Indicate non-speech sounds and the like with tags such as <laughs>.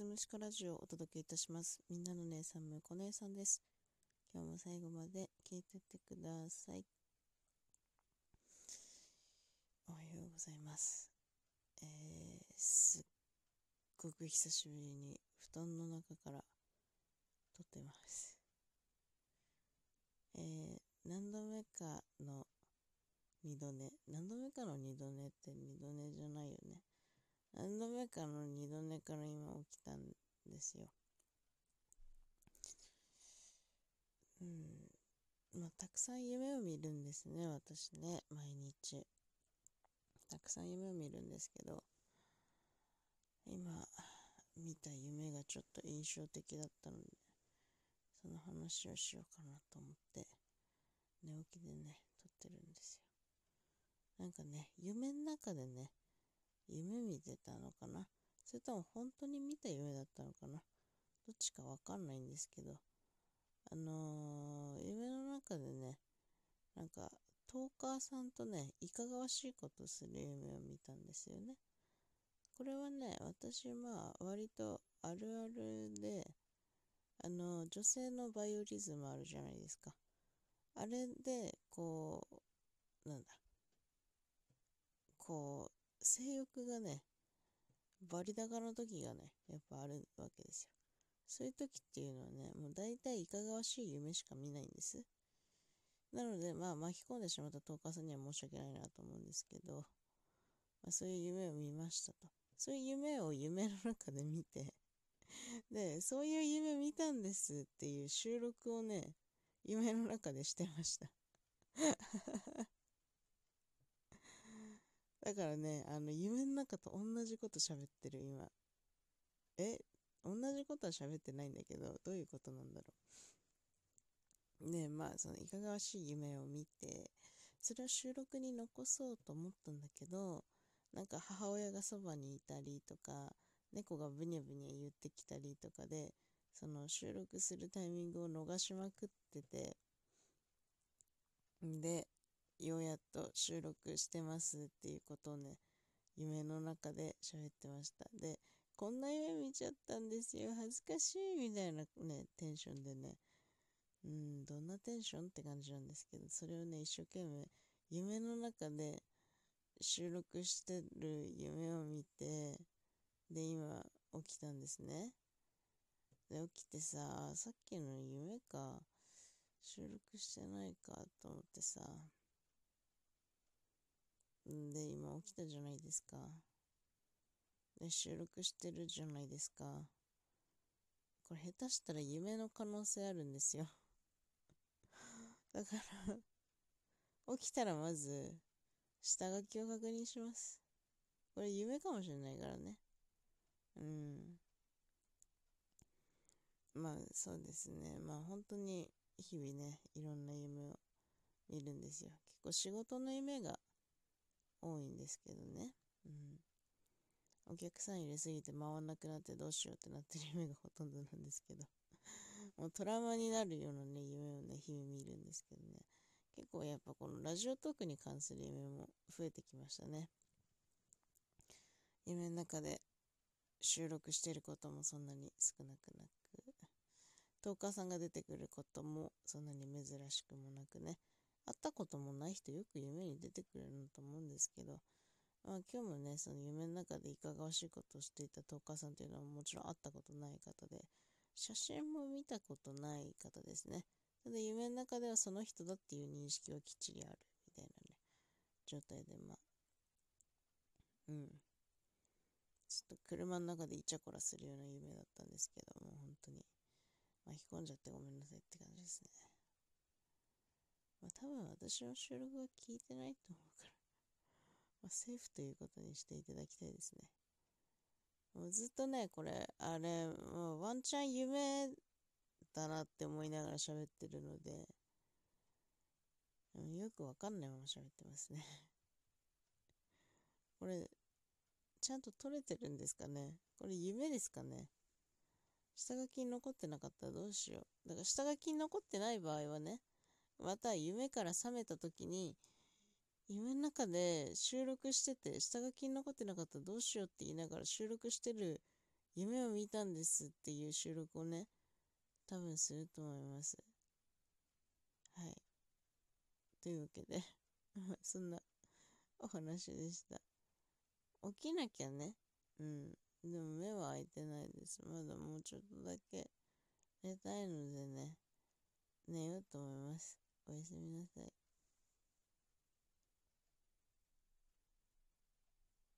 スムシカラジオをお届けいたします。みんなの姉さん、むこ姉さんです。今日も最後まで聞いてってください。おはようございます。えー、すっごく久しぶりに布団の中から撮ってます。えー、何度目かの二度寝。何度目かの二度寝って二度寝じゃないよね。何度目かの二度寝から今起きたんですよ。うん。まあ、たくさん夢を見るんですね、私ね、毎日。たくさん夢を見るんですけど、今、見た夢がちょっと印象的だったので、その話をしようかなと思って、寝起きでね、撮ってるんですよ。なんかね、夢の中でね、夢見てたのかな？それとも本当に見た夢だったのかな？どっちかわかんないんですけど、あのー、夢の中でね、なんか、トーカーさんとね、いかがわしいことする夢を見たんですよね。これはね、私、まあ、割とあるあるで、あの、女性のバイオリズムあるじゃないですか。あれで、こう、なんだ、こう、性欲がね、バリ高の時がね、やっぱあるわけですよ。そういう時っていうのはね、もう大体いかがわしい夢しか見ないんです。なので、まあ巻き込んでしまったトーカーさんには申し訳ないなと思うんですけど、まあ、そういう夢を見ましたと。そういう夢を夢の中で見て、で、そういう夢見たんですっていう収録をね、夢の中でしてましただからね、あの、夢の中と同じこと喋ってる、今。え？同じことは喋ってないんだけど、どういうことなんだろう。ねまあ、その、いかがわしい夢を見て、それを収録に残そうと思ったんだけど、なんか母親がそばにいたりとか、猫がブニャブニャ言ってきたりとかで、その収録するタイミングを逃しまくってて、んで、ようやっと収録してますっていうことをね、夢の中で喋ってました。で、こんな夢見ちゃったんですよ。恥ずかしいみたいなね、テンションでね。うん、どんなテンションって感じなんですけど、それをね、一生懸命夢の中で収録してる夢を見て、で、今起きたんですね。で、起きてさ、さっきの夢か、収録してないかと思ってさ、で、今起きたじゃないですか。で、収録してるじゃないですか。これ下手したら夢の可能性あるんですよ。<laughs> だから起きたらまず、下書きを確認します。これ夢かもしれないからね。うん。まあそうですね。まあ本当に日々ね、いろんな夢を見るんですよ。結構仕事の夢が多いんですけどね。うん。お客さん入れすぎて回んなくなってどうしようってなってる夢がほとんどなんですけど <laughs> もうトラウマになるようなね、夢をね、日々見るんですけどね。結構やっぱこのラジオトークに関する夢も増えてきましたね。夢の中で収録してることもそんなに少なくなく、トーカーさんが出てくることもそんなに珍しくもなくね、会ったこともない人よく夢に出てくれるのと思うんですけど、まあ、今日もね、その夢の中でいかがわしいことをしていたトーカーさんというのはもちろん会ったことない方で、写真も見たことない方ですね。ただ夢の中ではその人だっていう認識はきっちりあるみたいなね、状態で、まあ、うん。ちょっと車の中でイチャコラするような夢だったんですけども、本当に巻き込んじゃってごめんなさいって感じですね。まあ、多分私の収録は聞いてないと思うから、まあ、セーフということにしていただきたいですね。もうずっとね、これ、あれ、もうワンチャン夢だなって思いながら喋ってるので、よくわかんないまま喋ってますね <laughs> これ、ちゃんと撮れてるんですかね？これ夢ですかね？下書きに残ってなかったらどうしよう。だから下書きに残ってない場合はね、また夢から覚めた時に、夢の中で収録してて、下書きに残ってなかったらどうしようって言いながら収録してる夢を見たんですっていう収録をね、多分すると思います。はい。というわけで <laughs> そんなお話でした。起きなきゃね。うん。でも目は開いてないです。まだもうちょっとだけ寝たいのでね。寝ようと思いますおやすみなさい。